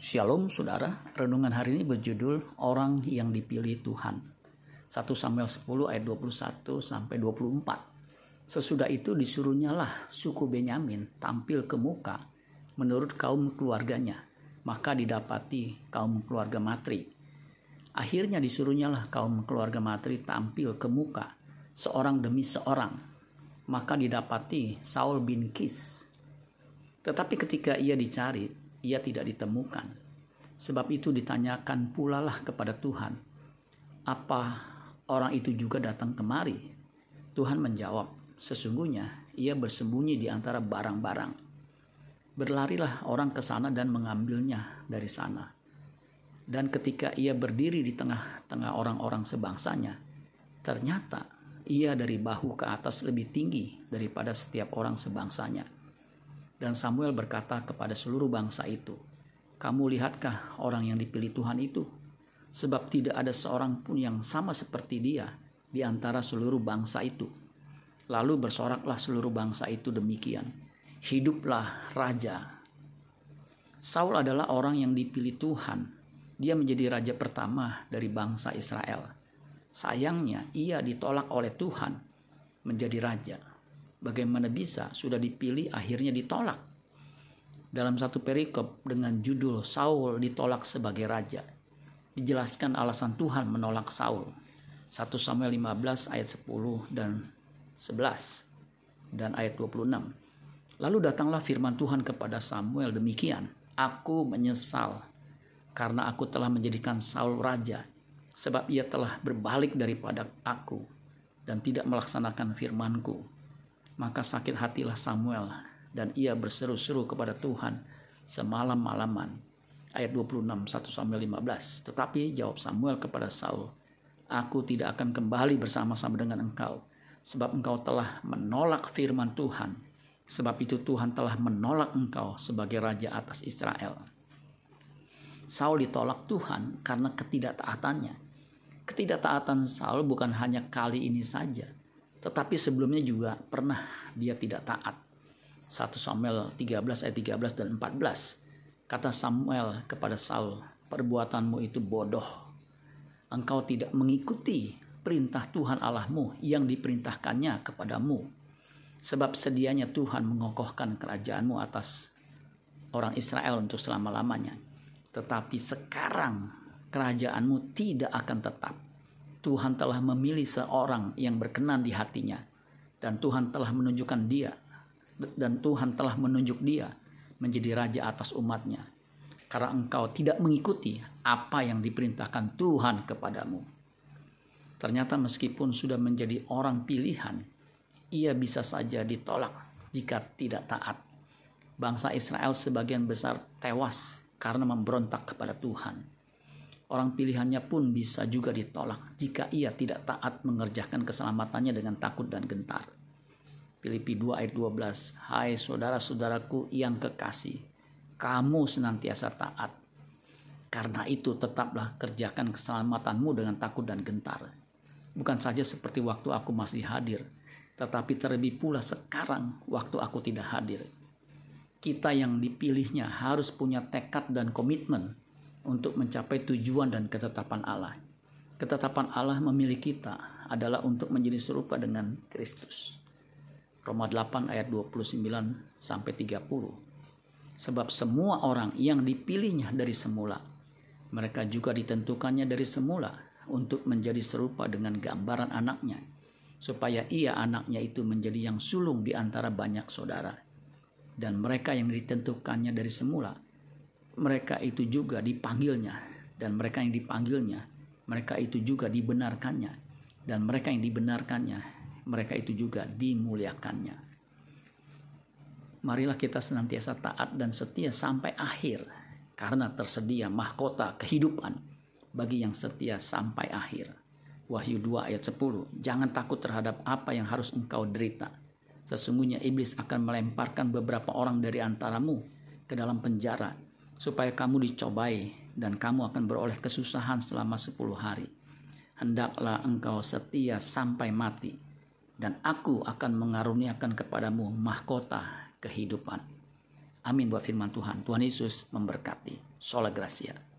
Shalom saudara, renungan hari ini berjudul Orang yang dipilih Tuhan. 1 Samuel 10 ayat 21 sampai 24. Sesudah itu disuruhnyalah suku Benyamin tampil ke muka menurut kaum keluarganya, maka didapati kaum keluarga Matri. Akhirnya disuruhnyalah kaum keluarga Matri tampil ke muka seorang demi seorang, maka didapati Saul bin Kis. Tetapi ketika ia dicari, ia tidak ditemukan. Sebab itu ditanyakan pula lah kepada Tuhan, apa orang itu juga datang kemari? Tuhan menjawab, sesungguhnya ia bersembunyi di antara barang-barang. Berlarilah orang ke sana dan mengambilnya dari sana. Dan ketika ia berdiri di tengah-tengah orang-orang sebangsanya, ternyata ia dari bahu ke atas lebih tinggi daripada setiap orang sebangsanya dan Samuel berkata kepada seluruh bangsa itu, "Kamu lihatkah orang yang dipilih Tuhan itu? Sebab tidak ada seorang pun yang sama seperti dia di antara seluruh bangsa itu." Lalu bersoraklah seluruh bangsa itu demikian, "Hiduplah raja." Saul adalah orang yang dipilih Tuhan. Dia menjadi raja pertama dari bangsa Israel. Sayangnya, ia ditolak oleh Tuhan menjadi raja Bagaimana bisa sudah dipilih akhirnya ditolak? Dalam satu perikop dengan judul Saul ditolak sebagai raja. Dijelaskan alasan Tuhan menolak Saul. 1 Samuel 15 ayat 10 dan 11 dan ayat 26. Lalu datanglah firman Tuhan kepada Samuel demikian. Aku menyesal karena aku telah menjadikan Saul raja sebab ia telah berbalik daripada aku dan tidak melaksanakan firmanku maka sakit hatilah Samuel dan ia berseru-seru kepada Tuhan semalam-malaman. Ayat 26 1 Samuel 15. Tetapi jawab Samuel kepada Saul, Aku tidak akan kembali bersama-sama dengan engkau, sebab engkau telah menolak firman Tuhan. Sebab itu Tuhan telah menolak engkau sebagai raja atas Israel. Saul ditolak Tuhan karena ketidaktaatannya. Ketidaktaatan Saul bukan hanya kali ini saja, tetapi sebelumnya juga pernah dia tidak taat. 1 Samuel 13 ayat 13 dan 14. Kata Samuel kepada Saul, perbuatanmu itu bodoh. Engkau tidak mengikuti perintah Tuhan Allahmu yang diperintahkannya kepadamu. Sebab sedianya Tuhan mengokohkan kerajaanmu atas orang Israel untuk selama-lamanya. Tetapi sekarang kerajaanmu tidak akan tetap Tuhan telah memilih seorang yang berkenan di hatinya dan Tuhan telah menunjukkan dia dan Tuhan telah menunjuk dia menjadi raja atas umatnya karena engkau tidak mengikuti apa yang diperintahkan Tuhan kepadamu. Ternyata meskipun sudah menjadi orang pilihan, ia bisa saja ditolak jika tidak taat. Bangsa Israel sebagian besar tewas karena memberontak kepada Tuhan Orang pilihannya pun bisa juga ditolak jika ia tidak taat mengerjakan keselamatannya dengan takut dan gentar. Filipi 2 ayat 12. Hai saudara-saudaraku yang kekasih, kamu senantiasa taat. Karena itu tetaplah kerjakan keselamatanmu dengan takut dan gentar. Bukan saja seperti waktu aku masih hadir, tetapi terlebih pula sekarang waktu aku tidak hadir. Kita yang dipilihnya harus punya tekad dan komitmen untuk mencapai tujuan dan ketetapan Allah. Ketetapan Allah memilih kita adalah untuk menjadi serupa dengan Kristus. Roma 8 ayat 29 sampai 30. Sebab semua orang yang dipilihnya dari semula, mereka juga ditentukannya dari semula untuk menjadi serupa dengan gambaran anaknya, supaya ia anaknya itu menjadi yang sulung di antara banyak saudara. Dan mereka yang ditentukannya dari semula, mereka itu juga dipanggilnya. Dan mereka yang dipanggilnya mereka itu juga dibenarkannya. Dan mereka yang dibenarkannya mereka itu juga dimuliakannya. Marilah kita senantiasa taat dan setia sampai akhir karena tersedia mahkota kehidupan bagi yang setia sampai akhir. Wahyu 2 ayat 10 Jangan takut terhadap apa yang harus engkau derita. Sesungguhnya iblis akan melemparkan beberapa orang dari antaramu ke dalam penjara supaya kamu dicobai dan kamu akan beroleh kesusahan selama sepuluh hari. Hendaklah engkau setia sampai mati, dan aku akan mengaruniakan kepadamu mahkota kehidupan. Amin buat firman Tuhan. Tuhan Yesus memberkati. Sola Gracia.